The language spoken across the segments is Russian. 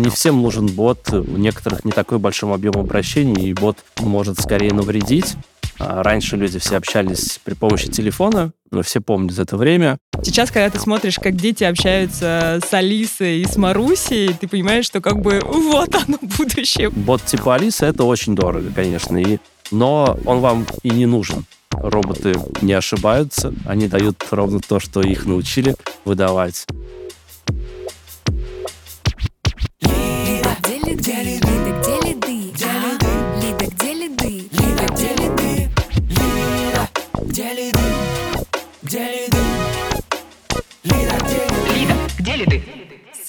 Не всем нужен бот, у некоторых не такой большой объем обращений, и бот может скорее навредить. А раньше люди все общались при помощи телефона, но все помнят это время. Сейчас, когда ты смотришь, как дети общаются с Алисой и с Марусей, ты понимаешь, что как бы вот оно будущее. Бот типа Алисы — это очень дорого, конечно, и... но он вам и не нужен. Роботы не ошибаются, они дают ровно то, что их научили выдавать.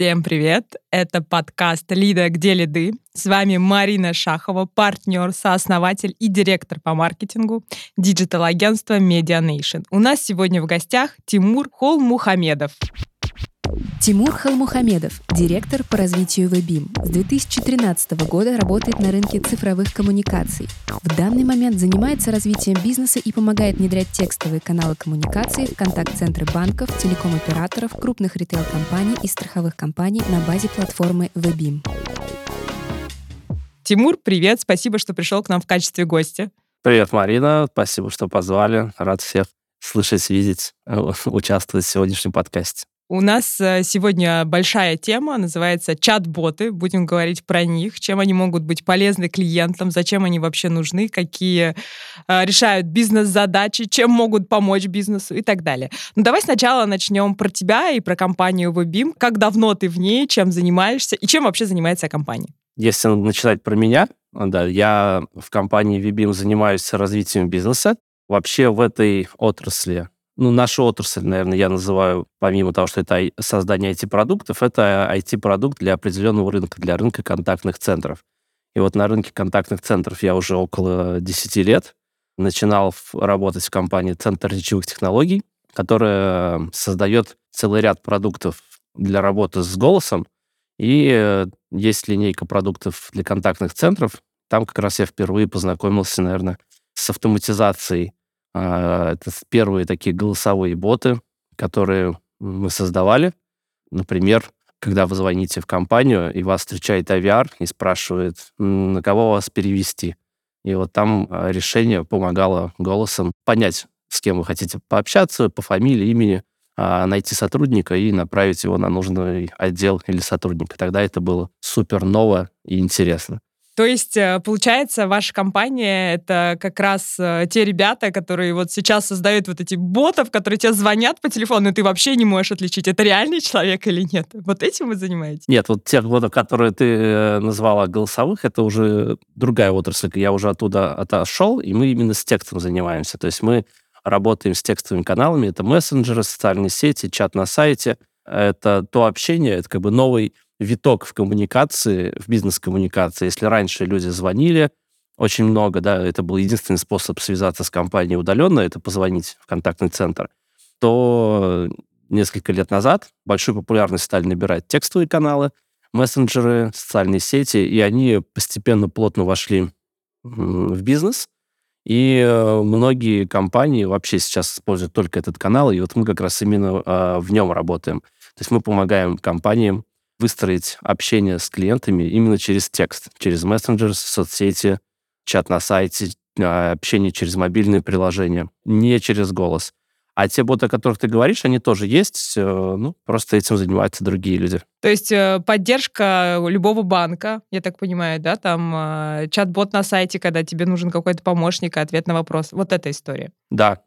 Всем привет! Это подкаст «Лида. Где лиды?». С вами Марина Шахова, партнер, сооснователь и директор по маркетингу digital -агентства Media Nation. У нас сегодня в гостях Тимур Холмухамедов. Тимур Холмухамедов, директор по развитию Webim. С 2013 года работает на рынке цифровых коммуникаций. В данный момент занимается развитием бизнеса и помогает внедрять текстовые каналы коммуникации в контакт-центры банков, телеком-операторов, крупных ритейл-компаний и страховых компаний на базе платформы Webim. Тимур, привет, спасибо, что пришел к нам в качестве гостя. Привет, Марина, спасибо, что позвали. Рад всех слышать, видеть, участвовать в сегодняшнем подкасте. У нас э, сегодня большая тема, называется чат-боты. Будем говорить про них, чем они могут быть полезны клиентам, зачем они вообще нужны, какие э, решают бизнес-задачи, чем могут помочь бизнесу и так далее. Ну давай сначала начнем про тебя и про компанию Webim. Как давно ты в ней, чем занимаешься и чем вообще занимается компания? Если начинать про меня, да, я в компании Webim занимаюсь развитием бизнеса. Вообще в этой отрасли ну, нашу отрасль, наверное, я называю, помимо того, что это создание IT-продуктов, это IT-продукт для определенного рынка, для рынка контактных центров. И вот на рынке контактных центров я уже около 10 лет. Начинал работать в компании «Центр речевых технологий», которая создает целый ряд продуктов для работы с голосом. И э, есть линейка продуктов для контактных центров. Там как раз я впервые познакомился, наверное, с автоматизацией это первые такие голосовые боты, которые мы создавали. Например, когда вы звоните в компанию, и вас встречает авиар и спрашивает, на кого вас перевести. И вот там а, решение помогало голосом понять, с кем вы хотите пообщаться, по фамилии, имени, а, найти сотрудника и направить его на нужный отдел или сотрудника. Тогда это было супер ново и интересно. То есть, э, получается, ваша компания — это как раз э, те ребята, которые вот сейчас создают вот эти ботов, которые тебе звонят по телефону, и ты вообще не можешь отличить, это реальный человек или нет. Вот этим вы занимаетесь? Нет, вот тех ботов, которые ты э, назвала голосовых, это уже другая отрасль. Я уже оттуда отошел, и мы именно с текстом занимаемся. То есть мы работаем с текстовыми каналами, это мессенджеры, социальные сети, чат на сайте. Это то общение, это как бы новый виток в коммуникации, в бизнес-коммуникации. Если раньше люди звонили очень много, да, это был единственный способ связаться с компанией удаленно, это позвонить в контактный центр, то несколько лет назад большую популярность стали набирать текстовые каналы, мессенджеры, социальные сети, и они постепенно плотно вошли в бизнес. И э, многие компании вообще сейчас используют только этот канал, и вот мы как раз именно а, в нем работаем. То есть мы помогаем компаниям выстроить общение с клиентами именно через текст, через мессенджеры, соцсети, чат на сайте, а, общение через мобильные приложения, не через голос. А те боты, о которых ты говоришь, они тоже есть, э, ну, просто этим занимаются другие люди. То есть э, поддержка любого банка, я так понимаю, да, там э, чат-бот на сайте, когда тебе нужен какой-то помощник, ответ на вопрос. Вот эта история. Да,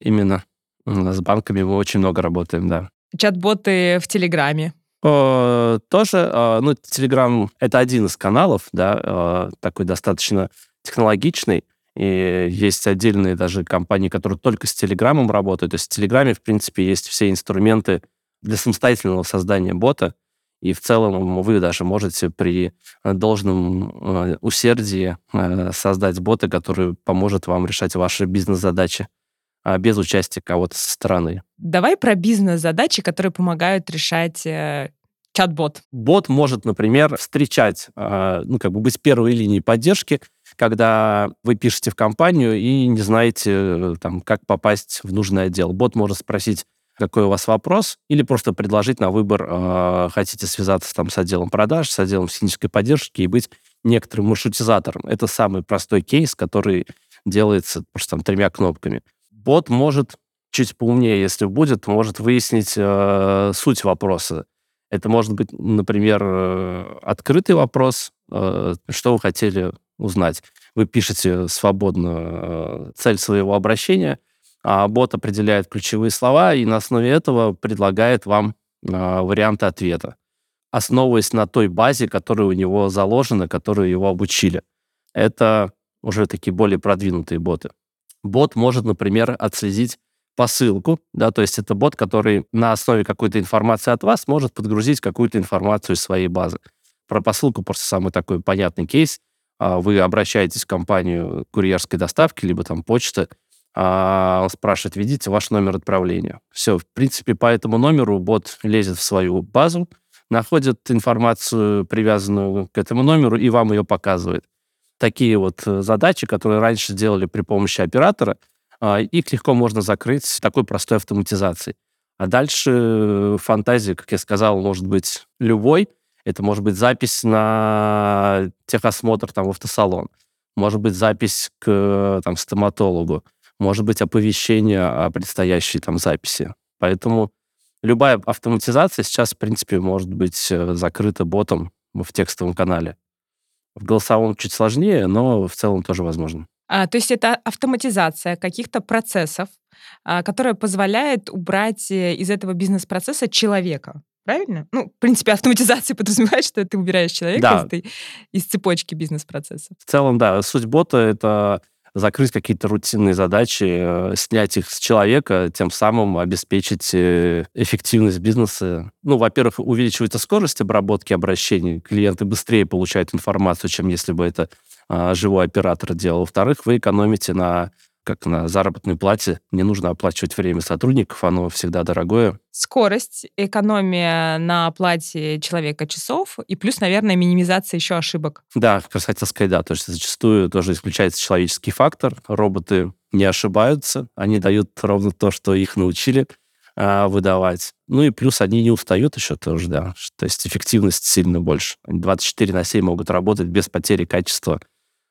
именно. С банками мы очень много работаем, да. Чат-боты в Телеграме. Э, тоже, э, ну, Telegram — это один из каналов, да, э, такой достаточно технологичный, и есть отдельные даже компании, которые только с Телеграмом работают. То есть в Телеграме, в принципе, есть все инструменты для самостоятельного создания бота, и в целом вы даже можете при должном усердии создать бота, который поможет вам решать ваши бизнес-задачи без участия кого-то со стороны. Давай про бизнес-задачи, которые помогают решать э, чат-бот. Бот может, например, встречать, э, ну, как бы быть первой линией поддержки, когда вы пишете в компанию и не знаете, э, там, как попасть в нужный отдел. Бот может спросить, какой у вас вопрос, или просто предложить на выбор, э, хотите связаться там с отделом продаж, с отделом технической поддержки и быть некоторым маршрутизатором. Это самый простой кейс, который делается просто там тремя кнопками. Бот может чуть поумнее, если будет, может выяснить э, суть вопроса. Это может быть, например, э, открытый вопрос, э, что вы хотели узнать. Вы пишете свободно э, цель своего обращения, а бот определяет ключевые слова и на основе этого предлагает вам варианты ответа, основываясь на той базе, которая у него заложена, которую его обучили. Это уже такие более продвинутые боты. Бот может, например, отследить посылку, да, то есть это бот, который на основе какой-то информации от вас может подгрузить какую-то информацию из своей базы. Про посылку просто самый такой понятный кейс. А, вы обращаетесь в компанию курьерской доставки, либо там почты, а спрашивает, введите ваш номер отправления. Все, в принципе, по этому номеру бот лезет в свою базу, находит информацию, привязанную к этому номеру, и вам ее показывает. Такие вот э, задачи, которые раньше делали при помощи оператора – а, их легко можно закрыть такой простой автоматизацией. А дальше э, фантазия, как я сказал, может быть любой. Это может быть запись на техосмотр там, в автосалон, может быть запись к там, стоматологу, может быть оповещение о предстоящей там записи. Поэтому любая автоматизация сейчас, в принципе, может быть э, закрыта ботом в текстовом канале. В голосовом чуть сложнее, но в целом тоже возможно. А, то есть это автоматизация каких-то процессов, а, которая позволяет убрать э, из этого бизнес-процесса человека. Правильно? Ну, в принципе, автоматизация подразумевает, что ты убираешь человека да. из, этой, из цепочки бизнес-процесса. В целом, да. Суть бота — это закрыть какие-то рутинные задачи, э, снять их с человека, тем самым обеспечить э, эффективность бизнеса. Ну, во-первых, увеличивается скорость обработки обращений, клиенты быстрее получают информацию, чем если бы это а, живой оператор делал. Во-вторых, вы экономите на как на заработной плате. Не нужно оплачивать время сотрудников, оно всегда дорогое. Скорость, экономия на оплате человека часов и плюс, наверное, минимизация еще ошибок. Да, как раз хотел сказать, да, то есть зачастую тоже исключается человеческий фактор. Роботы не ошибаются, они дают ровно то, что их научили а, выдавать. Ну и плюс они не устают еще тоже, да. То есть эффективность сильно больше. Они 24 на 7 могут работать без потери качества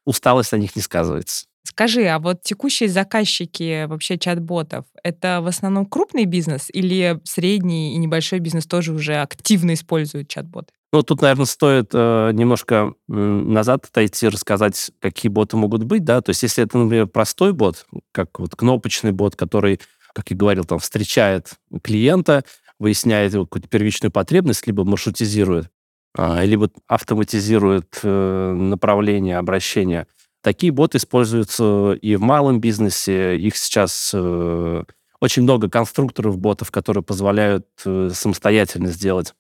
усталость на них не сказывается. Скажи, а вот текущие заказчики вообще чат-ботов, это в основном крупный бизнес или средний и небольшой бизнес тоже уже активно используют чат-боты? Ну, тут, наверное, стоит э, немножко э, назад отойти, рассказать, какие боты могут быть, да, то есть если это, например, простой бот, как вот кнопочный бот, который, как я говорил, там, встречает клиента, выясняет его какую-то первичную потребность, либо маршрутизирует, а, либо автоматизирует э, направление обращения. Такие боты используются и в малом бизнесе. Их сейчас э, очень много конструкторов ботов, которые позволяют э, самостоятельно сделать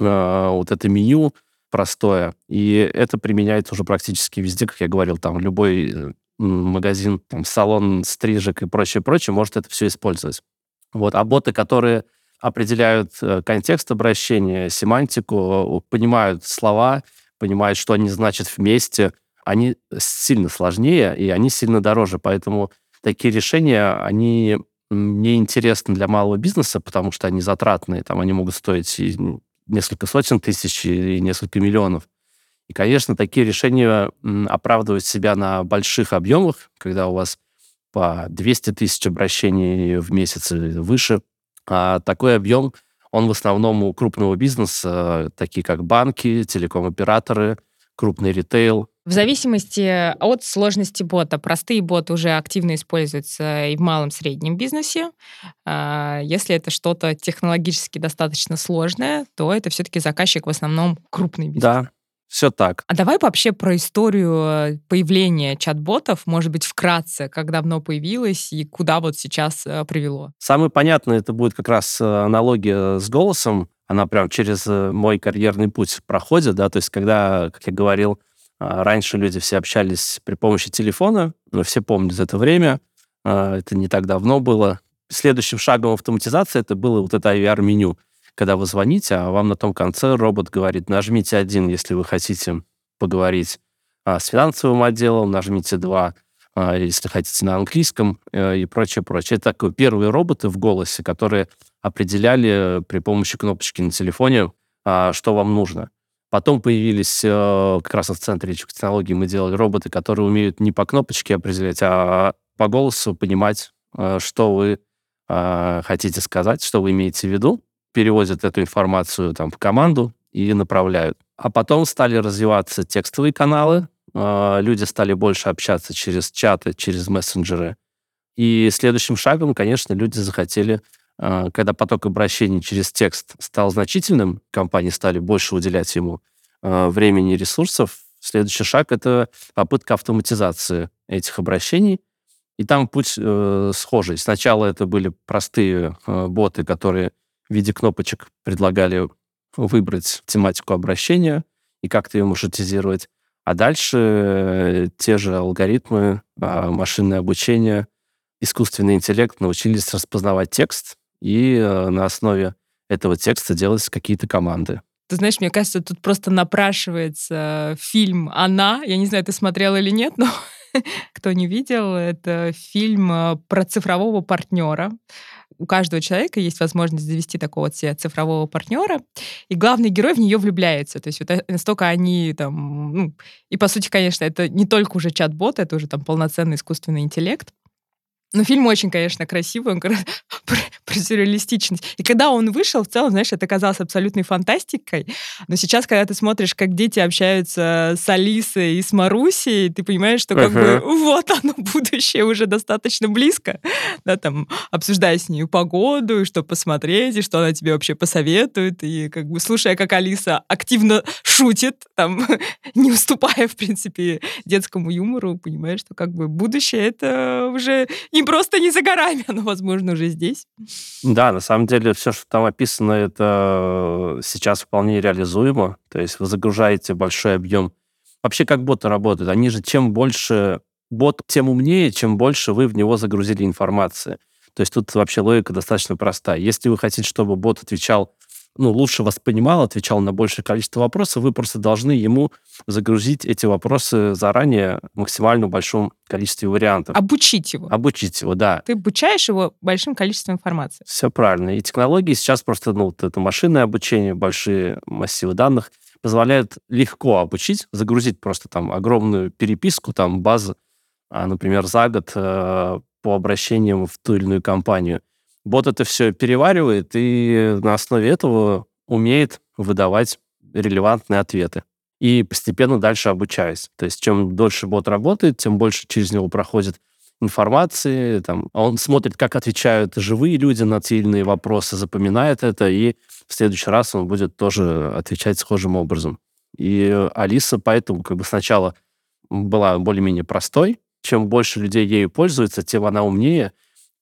вот это меню простое. И это применяется уже практически везде, как я говорил, там любой магазин, там, салон стрижек и прочее, прочее, может это все использовать. Вот. А боты, которые определяют э, контекст обращения, семантику, понимают слова, понимают, что они значат вместе. Они сильно сложнее, и они сильно дороже. Поэтому такие решения, они не интересны для малого бизнеса, потому что они затратные. Там они могут стоить и несколько сотен тысяч, и несколько миллионов. И, конечно, такие решения оправдывают себя на больших объемах, когда у вас по 200 тысяч обращений в месяц и выше – а такой объем, он в основном у крупного бизнеса, такие как банки, телеком-операторы, крупный ритейл. В зависимости от сложности бота. Простые боты уже активно используются и в малом среднем бизнесе. А, если это что-то технологически достаточно сложное, то это все-таки заказчик в основном крупный бизнес. Да, все так. А давай вообще про историю э, появления чат-ботов, может быть, вкратце, как давно появилось и куда вот сейчас э, привело. Самое понятное это будет как раз э, аналогия с голосом. Она прям через мой карьерный путь проходит, да, то есть когда, как я говорил, раньше люди все общались при помощи телефона, но все помнят это время, это не так давно было. Следующим шагом автоматизации это было вот это IVR-меню когда вы звоните, а вам на том конце робот говорит, нажмите один, если вы хотите поговорить а, с финансовым отделом, нажмите два, а, если хотите, на английском э, и прочее, прочее. Это такие первые роботы в голосе, которые определяли при помощи кнопочки на телефоне, а, что вам нужно. Потом появились э, как раз в центре технологий мы делали роботы, которые умеют не по кнопочке определять, а по голосу понимать, э, что вы хотите сказать, что вы имеете в виду, переводят эту информацию там в команду и направляют. А потом стали развиваться текстовые каналы, а, люди стали больше общаться через чаты, через мессенджеры. И следующим шагом, конечно, люди захотели, когда поток обращений через текст стал значительным, компании стали больше уделять ему а, времени и ресурсов, следующий шаг — это попытка автоматизации этих обращений. И там путь э, схожий. Сначала это были простые э, боты, которые в виде кнопочек предлагали выбрать тематику обращения и как-то ее маршрутизировать. А дальше э, те же алгоритмы, а, машинное обучение, искусственный интеллект научились распознавать текст и э, на основе этого текста делать какие-то команды. Ты знаешь, мне кажется, тут просто напрашивается фильм «Она». Я не знаю, ты смотрел или нет, но кто не видел, это фильм э, про цифрового партнера у каждого человека есть возможность завести такого вот себе цифрового партнера, и главный герой в нее влюбляется. То есть вот э, настолько они там... Ну, и, по сути, конечно, это не только уже чат-бот, это уже там полноценный искусственный интеллект. Но фильм очень, конечно, красивый, он про, сюрреалистичность. И когда он вышел, в целом, знаешь, это казалось абсолютной фантастикой. Но сейчас, когда ты смотришь, как дети общаются с Алисой и с Марусей, ты понимаешь, что как uh-huh. бы вот оно, будущее уже достаточно близко. Да, там, обсуждая с ней погоду, и что посмотреть, и что она тебе вообще посоветует, и как бы слушая, как Алиса активно шутит, там, не уступая, в принципе, детскому юмору, понимаешь, что как бы будущее это уже не просто не за горами, оно, возможно, уже здесь. Да, на самом деле все, что там описано, это сейчас вполне реализуемо. То есть вы загружаете большой объем. Вообще, как боты работают? Они же чем больше бот, тем умнее, чем больше вы в него загрузили информации. То есть тут вообще логика достаточно простая. Если вы хотите, чтобы бот отвечал ну, лучше воспринимал, отвечал на большее количество вопросов, вы просто должны ему загрузить эти вопросы заранее в максимально большом количестве вариантов. Обучить его. Обучить его, да. Ты обучаешь его большим количеством информации. Все правильно. И технологии сейчас просто, ну, вот это машинное обучение, большие массивы данных позволяют легко обучить, загрузить просто там огромную переписку, там базы, а, например, за год э, по обращениям в ту или иную компанию – Бот это все переваривает и на основе этого умеет выдавать релевантные ответы. И постепенно дальше обучаясь. То есть чем дольше бот работает, тем больше через него проходит информации, там, он смотрит, как отвечают живые люди на те или иные вопросы, запоминает это, и в следующий раз он будет тоже отвечать схожим образом. И Алиса поэтому как бы сначала была более-менее простой. Чем больше людей ею пользуются, тем она умнее,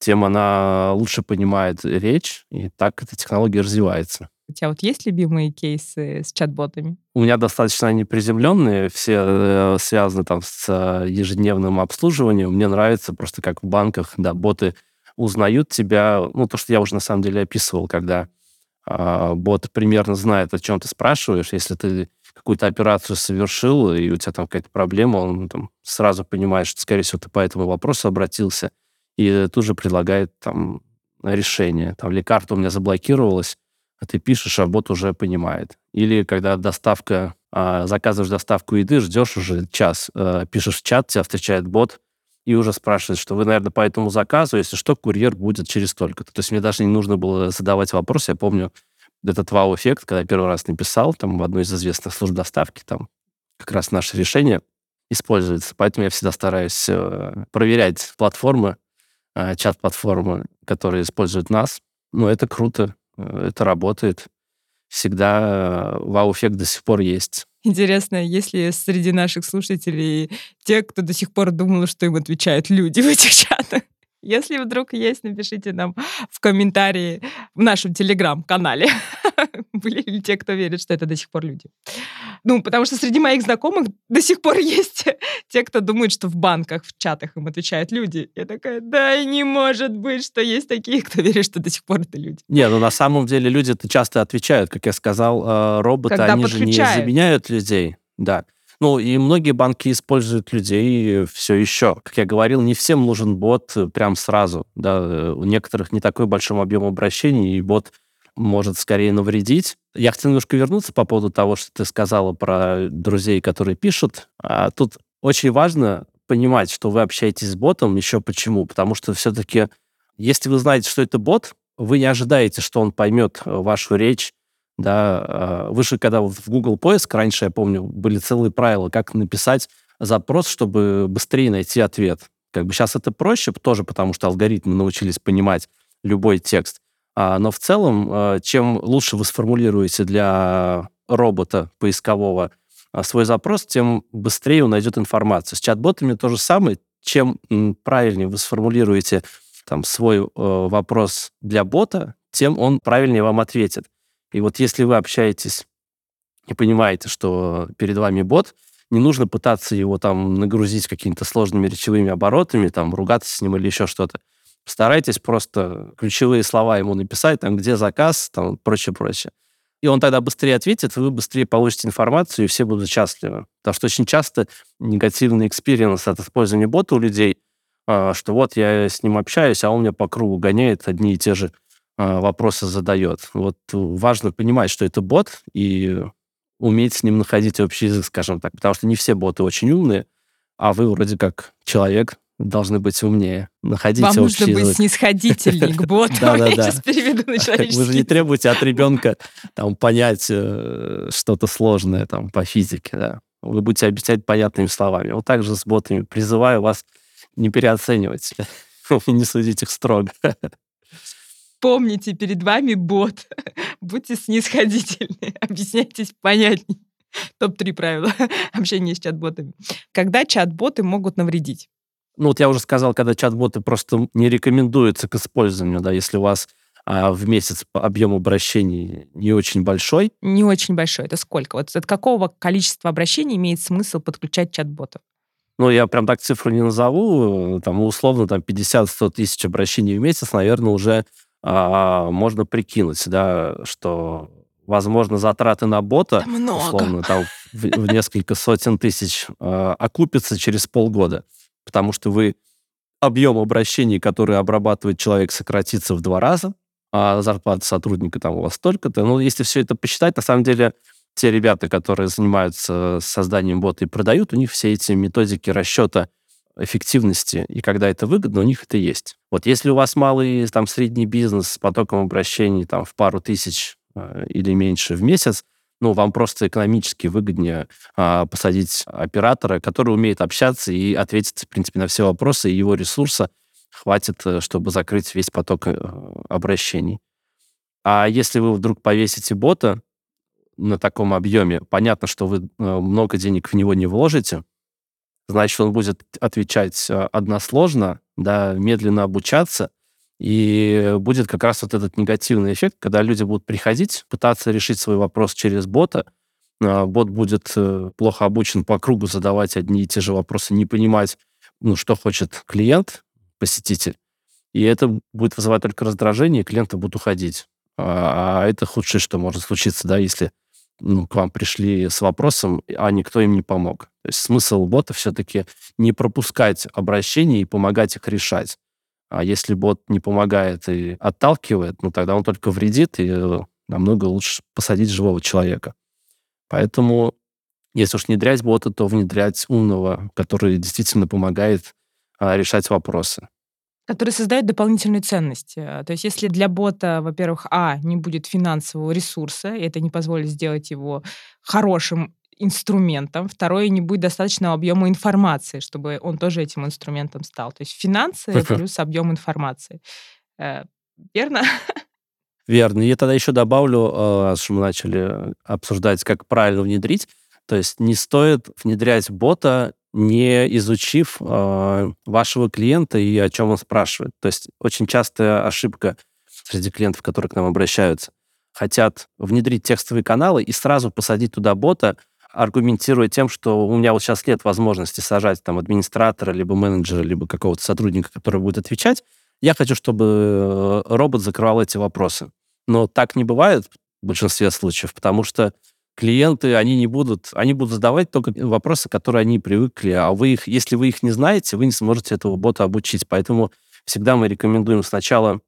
тем она лучше понимает речь, и так эта технология развивается. У тебя вот есть любимые кейсы с чат-ботами? У меня достаточно они приземленные, все э, связаны там с э, ежедневным обслуживанием. Мне нравится просто как в банках, да, боты узнают тебя, ну, то, что я уже на самом деле описывал, когда э, бот примерно знает, о чем ты спрашиваешь. Если ты какую-то операцию совершил, и у тебя там какая-то проблема, он там сразу понимает, что, скорее всего, ты по этому вопросу обратился и тут же предлагает там решение. Там, или карта у меня заблокировалась, а ты пишешь, а бот уже понимает. Или когда доставка, а, заказываешь доставку еды, ждешь уже час, а, пишешь в чат, тебя встречает бот, и уже спрашивает, что вы, наверное, по этому заказу, если что, курьер будет через столько-то. То есть мне даже не нужно было задавать вопрос. Я помню этот вау-эффект, когда я первый раз написал там в одной из известных служб доставки, там как раз наше решение используется. Поэтому я всегда стараюсь э, проверять платформы, Э, чат-платформы, которые используют нас. Ну, это круто, э, это работает. Всегда э, вау-эффект до сих пор есть. Интересно, если среди наших слушателей те, кто до сих пор думал, что им отвечают люди в этих чатах, если вдруг есть, напишите нам в комментарии в нашем телеграм-канале, были ли те, кто верит, что это до сих пор люди. Ну, потому что среди моих знакомых до сих пор есть те, кто думает, что в банках, в чатах им отвечают люди. Я такая, да, не может быть, что есть такие, кто верит, что до сих пор это люди. Не, ну на самом деле люди-то часто отвечают, как я сказал, э, роботы, Когда они же не заменяют людей. Да. Ну, и многие банки используют людей все еще. Как я говорил, не всем нужен бот прям сразу. Да. У некоторых не такой большой объем обращений, и бот может скорее навредить. Я хотел немножко вернуться по поводу того, что ты сказала про друзей, которые пишут. А тут очень важно понимать, что вы общаетесь с ботом. Еще почему? Потому что все-таки, если вы знаете, что это бот, вы не ожидаете, что он поймет вашу речь, да, а, вы же, когда в Google поиск, раньше, я помню, были целые правила, как написать запрос, чтобы быстрее найти ответ. Как бы сейчас это проще тоже, потому что алгоритмы научились понимать любой текст. А, но в целом, а, чем лучше вы сформулируете для робота поискового свой запрос, тем быстрее он найдет информацию. С чат-ботами то же самое. Чем правильнее вы сформулируете там, свой э, вопрос для бота, тем он правильнее вам ответит. И вот если вы общаетесь и понимаете, что перед вами бот, не нужно пытаться его там нагрузить какими-то сложными речевыми оборотами, там, ругаться с ним или еще что-то. Старайтесь просто ключевые слова ему написать, там, где заказ, там, прочее-прочее. И он тогда быстрее ответит, вы быстрее получите информацию, и все будут счастливы. Потому что очень часто негативный experience от использования бота у людей, а, что вот я с ним общаюсь, а он меня по кругу гоняет одни и те же а, вопросы задает. Вот важно понимать, что это бот, и уметь с ним находить общий язык, скажем так, потому что не все боты очень умные, а вы вроде как человек должны быть умнее. Находите Вам нужно язык. быть снисходительней к боту. Да-да-да. Я сейчас переведу на Вы же не человеческий. требуете от ребенка там, понять э, что-то сложное там, по физике. Да. Вы будете объяснять понятными словами. Вот так же с ботами. Призываю вас не переоценивать. и не судить их строго. Помните, перед вами бот. Будьте снисходительны. Объясняйтесь понятней. Топ-3 правила общения с чат-ботами. Когда чат-боты могут навредить? Ну, вот я уже сказал, когда чат-боты просто не рекомендуются к использованию, да, если у вас а, в месяц объем обращений не очень большой, Не очень большой. Это сколько? Вот от какого количества обращений имеет смысл подключать чат-ботов? ну, я прям так цифру не назову, там, условно, там, 50-100 тысяч обращений в месяц, наверное, уже а, можно прикинуть, да, что, возможно, затраты на бота, Это много. условно, там, в, в несколько сотен тысяч а, окупятся через полгода, потому что вы объем обращений, которые обрабатывает человек, сократится в два раза, а зарплата сотрудника там у вас столько-то. Ну, если все это посчитать, на самом деле, те ребята, которые занимаются созданием бота и продают, у них все эти методики расчета эффективности, и когда это выгодно, у них это есть. Вот если у вас малый, там, средний бизнес с потоком обращений там в пару тысяч э, или меньше в месяц, ну, вам просто экономически выгоднее а, посадить оператора, который умеет общаться и ответить, в принципе, на все вопросы, и его ресурса хватит, э, чтобы закрыть весь поток э, обращений. А если вы вдруг повесите бота на таком объеме, понятно, что вы э, много денег в него не вложите, значит, он будет отвечать односложно, да, медленно обучаться, и будет как раз вот этот негативный эффект, когда люди будут приходить, пытаться решить свой вопрос через бота, а, бот будет э, плохо обучен по кругу задавать одни и те же вопросы, не понимать, ну, что хочет клиент, посетитель, и это будет вызывать только раздражение, и клиенты будут уходить. А, а это худшее, что может случиться, да, если ну, к вам пришли с вопросом, а никто им не помог. То есть смысл бота все-таки не пропускать обращения и помогать их решать. А если бот не помогает и отталкивает, ну тогда он только вредит, и э, намного лучше посадить живого человека. Поэтому, если уж внедрять бота, то внедрять умного, который действительно помогает а, решать вопросы. Которые создают дополнительную ценность. Э, То есть если для бота, во-первых, а, не будет финансового ресурса, и это не позволит сделать его хорошим инструментом. Второе, не будет достаточного объема информации, чтобы он тоже этим инструментом стал. То есть финансы плюс объем информации. Э, Верно? Верно. Я тогда еще добавлю, э, раз уж мы начали обсуждать, как правильно внедрить. То есть не стоит внедрять бота, не изучив э, вашего клиента и о чем он спрашивает. То есть очень частая ошибка среди клиентов, которые к нам обращаются. Хотят внедрить текстовые каналы и сразу посадить туда бота, аргументируя тем, что у меня вот сейчас нет возможности сажать там администратора, либо менеджера, либо какого-то сотрудника, который будет отвечать. Я хочу, чтобы э, робот закрывал эти вопросы. Но так не бывает в большинстве случаев, потому что клиенты, они не будут, они будут задавать только вопросы, которые они привыкли, а вы их, если вы их не знаете, вы не сможете этого бота обучить. Поэтому всегда мы рекомендуем сначала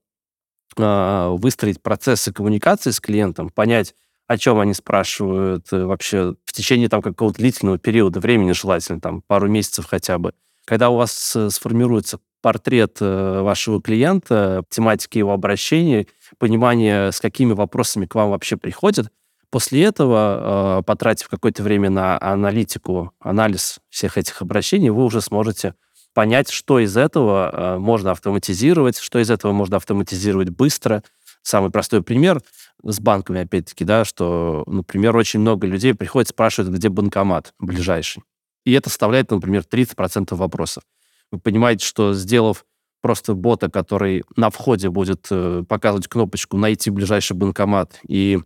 э, выстроить процессы коммуникации с клиентом, понять, о чем они спрашивают э, вообще в течение там какого-то длительного периода времени, желательно там пару месяцев хотя бы. Когда у вас э, сформируется портрет э, вашего клиента, тематики его обращений, понимание, с какими вопросами к вам вообще приходят, После этого, потратив какое-то время на аналитику, анализ всех этих обращений, вы уже сможете понять, что из этого можно автоматизировать, что из этого можно автоматизировать быстро. Самый простой пример с банками, опять-таки, да, что, например, очень много людей приходят, спрашивают, где банкомат ближайший. И это составляет, например, 30% вопросов. Вы понимаете, что сделав просто бота, который на входе будет э, показывать кнопочку «Найти ближайший банкомат» и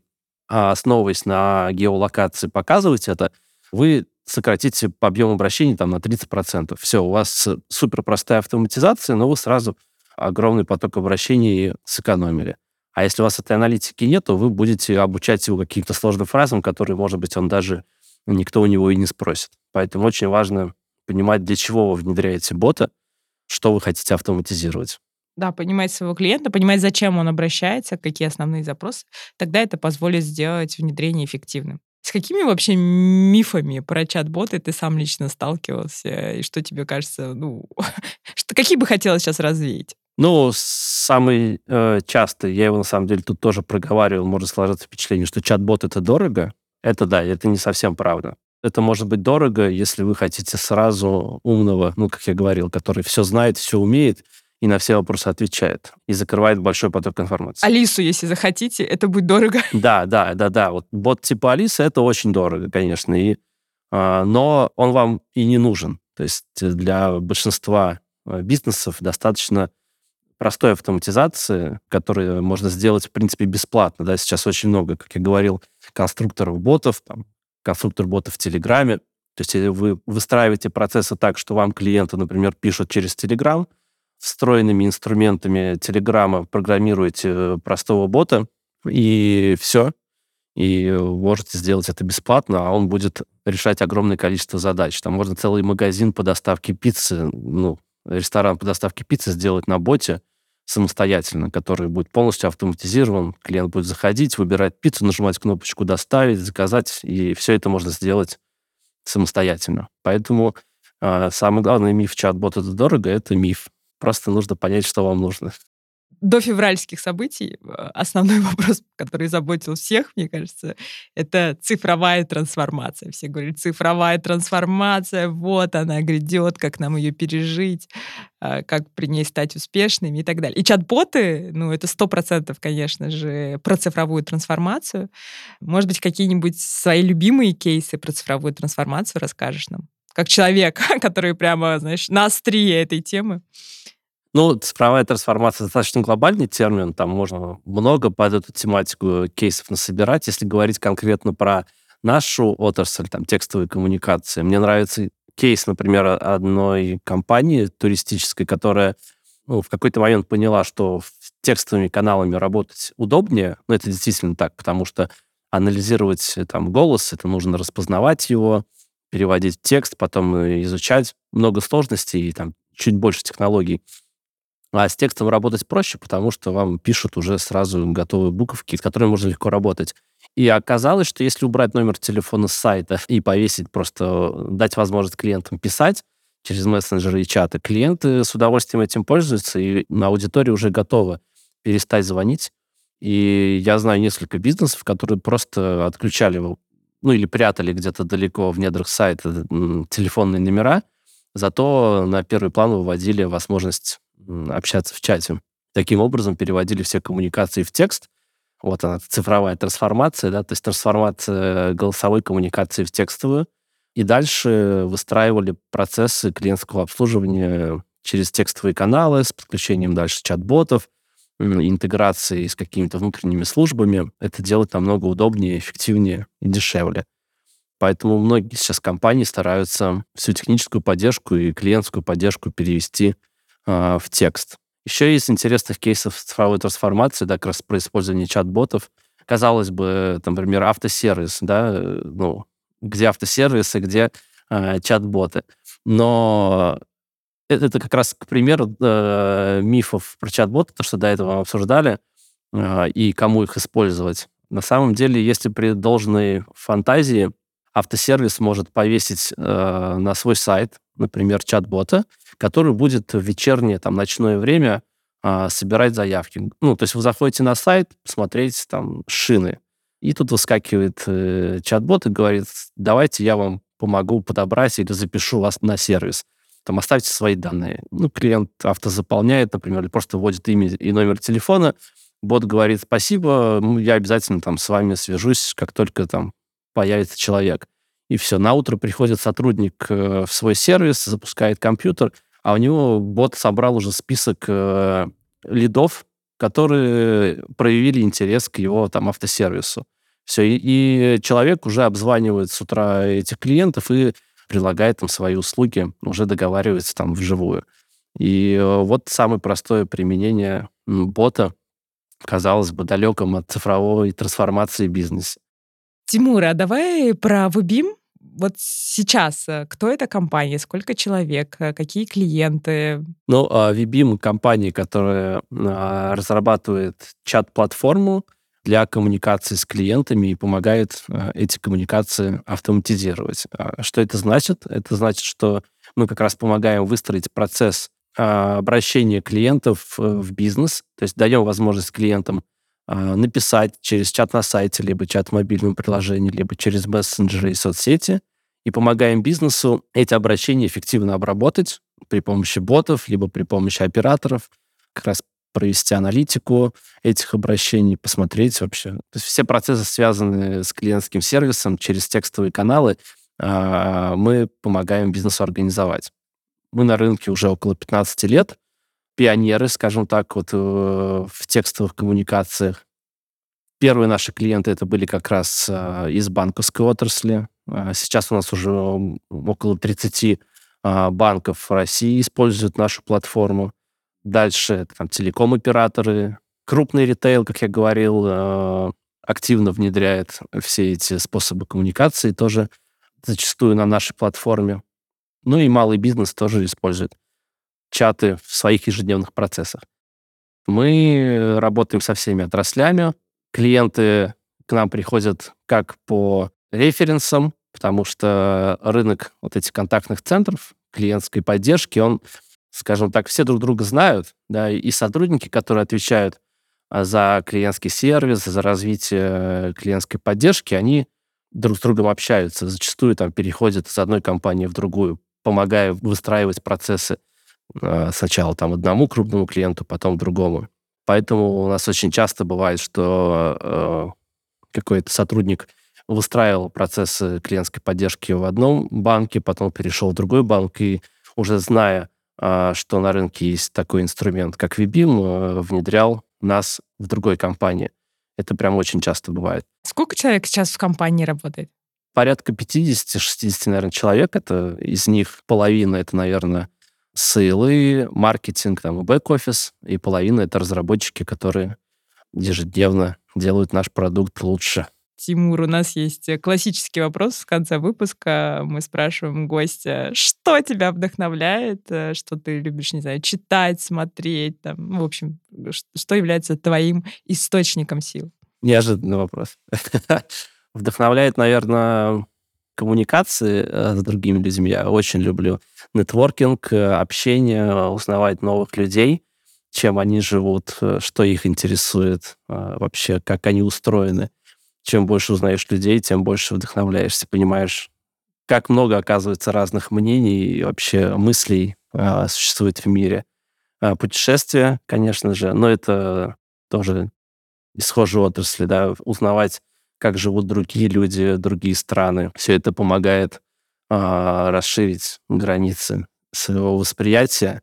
а, основываясь на геолокации, показывать это, вы сократите по объему обращений там, на 30%. Все, у вас супер простая автоматизация, но вы сразу огромный поток обращений сэкономили. А если у вас этой аналитики нет, то вы будете обучать его каким-то сложным фразам, которые, может быть, он даже никто у него и не спросит. Поэтому очень важно понимать, для чего вы внедряете бота, что вы хотите автоматизировать да, понимать своего клиента, понимать, зачем он обращается, какие основные запросы, тогда это позволит сделать внедрение эффективным. С какими вообще мифами про чат-боты ты сам лично сталкивался? И что тебе кажется, ну, что, какие бы хотелось сейчас развеять? Ну, самый э, частый, я его на самом деле тут тоже проговаривал, может сложиться впечатление, что чат-бот это дорого. Это да, это не совсем правда. Это может быть дорого, если вы хотите сразу умного, ну, как я говорил, который все знает, все умеет, и на все вопросы отвечает. И закрывает большой поток информации. Алису, если захотите, это будет дорого. Да, да, да, да. Вот бот типа Алисы это очень дорого, конечно. И, а, но он вам и не нужен. То есть для большинства а, бизнесов достаточно простой автоматизации, которую можно сделать, в принципе, бесплатно. Да? Сейчас очень много, как я говорил, конструкторов ботов, там, конструктор ботов в Телеграме. То есть вы выстраиваете процессы так, что вам клиенты, например, пишут через Телеграм, встроенными инструментами Телеграма программируете э, простого бота, и все. И можете сделать это бесплатно, а он будет решать огромное количество задач. Там можно целый магазин по доставке пиццы, ну, ресторан по доставке пиццы сделать на боте самостоятельно, который будет полностью автоматизирован. Клиент будет заходить, выбирать пиццу, нажимать кнопочку «Доставить», «Заказать», и все это можно сделать самостоятельно. Поэтому э, самый главный миф чат-бот «это дорого» — это миф. Просто нужно понять, что вам нужно. До февральских событий э, основной вопрос, который заботил всех, мне кажется, это цифровая трансформация. Все говорят, цифровая трансформация, вот она грядет, как нам ее пережить, э, как при ней стать успешными и так далее. И чат-боты, ну, это сто процентов, конечно же, про цифровую трансформацию. Может быть, какие-нибудь свои любимые кейсы про цифровую трансформацию расскажешь нам? Как человек, который прямо, знаешь, на острие этой темы. Ну, цифровая трансформация достаточно глобальный термин, там можно много под эту тематику кейсов насобирать. Если говорить конкретно про нашу отрасль, там, текстовые коммуникации, мне нравится кейс, например, одной компании туристической, которая ну, в какой-то момент поняла, что текстовыми каналами работать удобнее. Ну, это действительно так, потому что анализировать там голос, это нужно распознавать его, переводить текст, потом изучать. Много сложностей и там чуть больше технологий. А с текстом работать проще, потому что вам пишут уже сразу готовые буковки, с которыми можно легко работать. И оказалось, что если убрать номер телефона с сайта и повесить, просто дать возможность клиентам писать через мессенджеры и чаты, клиенты с удовольствием этим пользуются, и на аудитории уже готова перестать звонить. И я знаю несколько бизнесов, которые просто отключали, ну или прятали где-то далеко в недрах сайта телефонные номера, зато на первый план выводили возможность общаться в чате. Таким образом переводили все коммуникации в текст. Вот она, цифровая трансформация, да, то есть трансформация голосовой коммуникации в текстовую. И дальше выстраивали процессы клиентского обслуживания через текстовые каналы с подключением дальше чат-ботов, интеграцией с какими-то внутренними службами. Это делать намного удобнее, эффективнее и дешевле. Поэтому многие сейчас компании стараются всю техническую поддержку и клиентскую поддержку перевести э, в текст. Еще из интересных кейсов цифровой трансформации, да, как раз про использование чат-ботов, казалось бы, там, например, автосервис, да, ну, где автосервисы, где э, чат-боты. Но это, это как раз, к примеру, э, мифов про чат-боты, то, что до этого обсуждали, э, и кому их использовать. На самом деле, если при должной фантазии автосервис может повесить э, на свой сайт, например, чат-бота, который будет в вечернее, там, ночное время э, собирать заявки. Ну, то есть вы заходите на сайт, смотреть там шины, и тут выскакивает э, чат-бот и говорит, давайте я вам помогу подобрать или запишу вас на сервис. Там оставьте свои данные. Ну, клиент автозаполняет, например, или просто вводит имя и номер телефона. Бот говорит, спасибо, я обязательно там с вами свяжусь, как только там появится человек. И все, на утро приходит сотрудник э, в свой сервис, запускает компьютер, а у него бот собрал уже список э, лидов, которые проявили интерес к его там автосервису. Все, и, и человек уже обзванивает с утра этих клиентов и предлагает им свои услуги, уже договаривается там вживую. И э, вот самое простое применение бота, казалось бы, далеком от цифровой трансформации бизнеса. Тимур, а давай про Вебим. Вот сейчас э, кто эта компания, сколько человек, э, какие клиенты? Ну, Вебим — компания, которая а, разрабатывает чат-платформу для коммуникации с клиентами и помогает а, эти коммуникации автоматизировать. А что это значит? Это значит, что мы как раз помогаем выстроить процесс обращения клиентов э, в бизнес, то есть даем возможность клиентам а, написать через чат на сайте, либо чат в мобильном приложении, либо через мессенджеры и соцсети, и помогаем бизнесу эти обращения эффективно обработать при помощи ботов, либо при помощи операторов, как раз провести аналитику этих обращений, посмотреть вообще. То есть все процессы, связанные с клиентским сервисом через текстовые каналы, а, мы помогаем бизнесу организовать. Мы на рынке уже около 15 лет, пионеры, скажем так, вот э, в текстовых коммуникациях. Первые наши клиенты это были как раз э, из банковской отрасли. А сейчас у нас уже около 30 а, банков России используют нашу платформу. Дальше там телеком-операторы, крупный ритейл, как я говорил, э, активно внедряет все эти способы коммуникации тоже зачастую на нашей платформе. Ну и малый бизнес тоже использует чаты в своих ежедневных процессах. Мы работаем со всеми отраслями. Клиенты к нам приходят как по референсам, потому что рынок вот этих контактных центров, клиентской поддержки, он, скажем так, все друг друга знают, да, и сотрудники, которые отвечают а, за клиентский сервис, за развитие клиентской поддержки, они друг с другом общаются, зачастую там переходят из одной компании в другую, помогая выстраивать процессы сначала там одному крупному клиенту, потом другому. Поэтому у нас очень часто бывает, что э, какой-то сотрудник выстраивал процессы клиентской поддержки в одном банке, потом перешел в другой банк, и уже зная, э, что на рынке есть такой инструмент, как Vibim, э, внедрял нас в другой компании. Это прям очень часто бывает. Сколько человек сейчас в компании работает? Порядка 50-60, наверное, человек. Это из них половина, это, наверное, сейлы, маркетинг, там, и бэк-офис, и половина — это разработчики, которые ежедневно делают наш продукт лучше. Тимур, у нас есть классический вопрос в конце выпуска. Мы спрашиваем гостя, что тебя вдохновляет, что ты любишь, не знаю, читать, смотреть, там, ну, в общем, что является твоим источником сил? Неожиданный вопрос. Вдохновляет, наверное, коммуникации э, с другими людьми. Я очень люблю нетворкинг, э, общение, узнавать новых людей, чем они живут, э, что их интересует вообще, как они устроены. Чем больше узнаешь людей, тем больше вдохновляешься, понимаешь, как много, оказывается, разных мнений и вообще мыслей существует в мире. Путешествия, конечно же, но это тоже исхожие отрасли, да, узнавать как живут другие люди, другие страны. Все это помогает а, расширить границы своего восприятия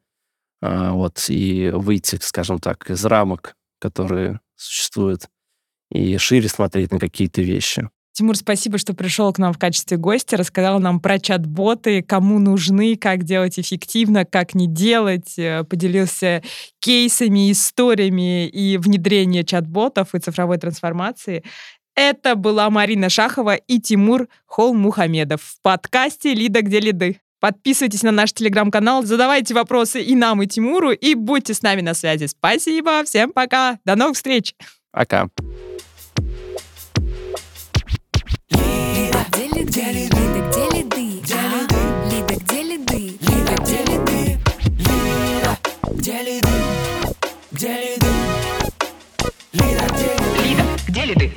а, вот, и выйти, скажем так, из рамок, которые существуют, и шире смотреть на какие-то вещи. Тимур, спасибо, что пришел к нам в качестве гостя, рассказал нам про чат-боты, кому нужны, как делать эффективно, как не делать, э, поделился кейсами, историями и внедрения чат-ботов и цифровой трансформации. Это была Марина Шахова и Тимур Холмухамедов в подкасте «Лида, где лиды». Подписывайтесь на наш телеграм-канал, задавайте вопросы и нам, и Тимуру, и будьте с нами на связи. Спасибо, всем пока, до новых встреч. Пока. Лида, где лиды? Лида, где лиды? Лида, где лиды? Лида, где лиды? Где лиды? Лида, где лиды? Лида, где лиды?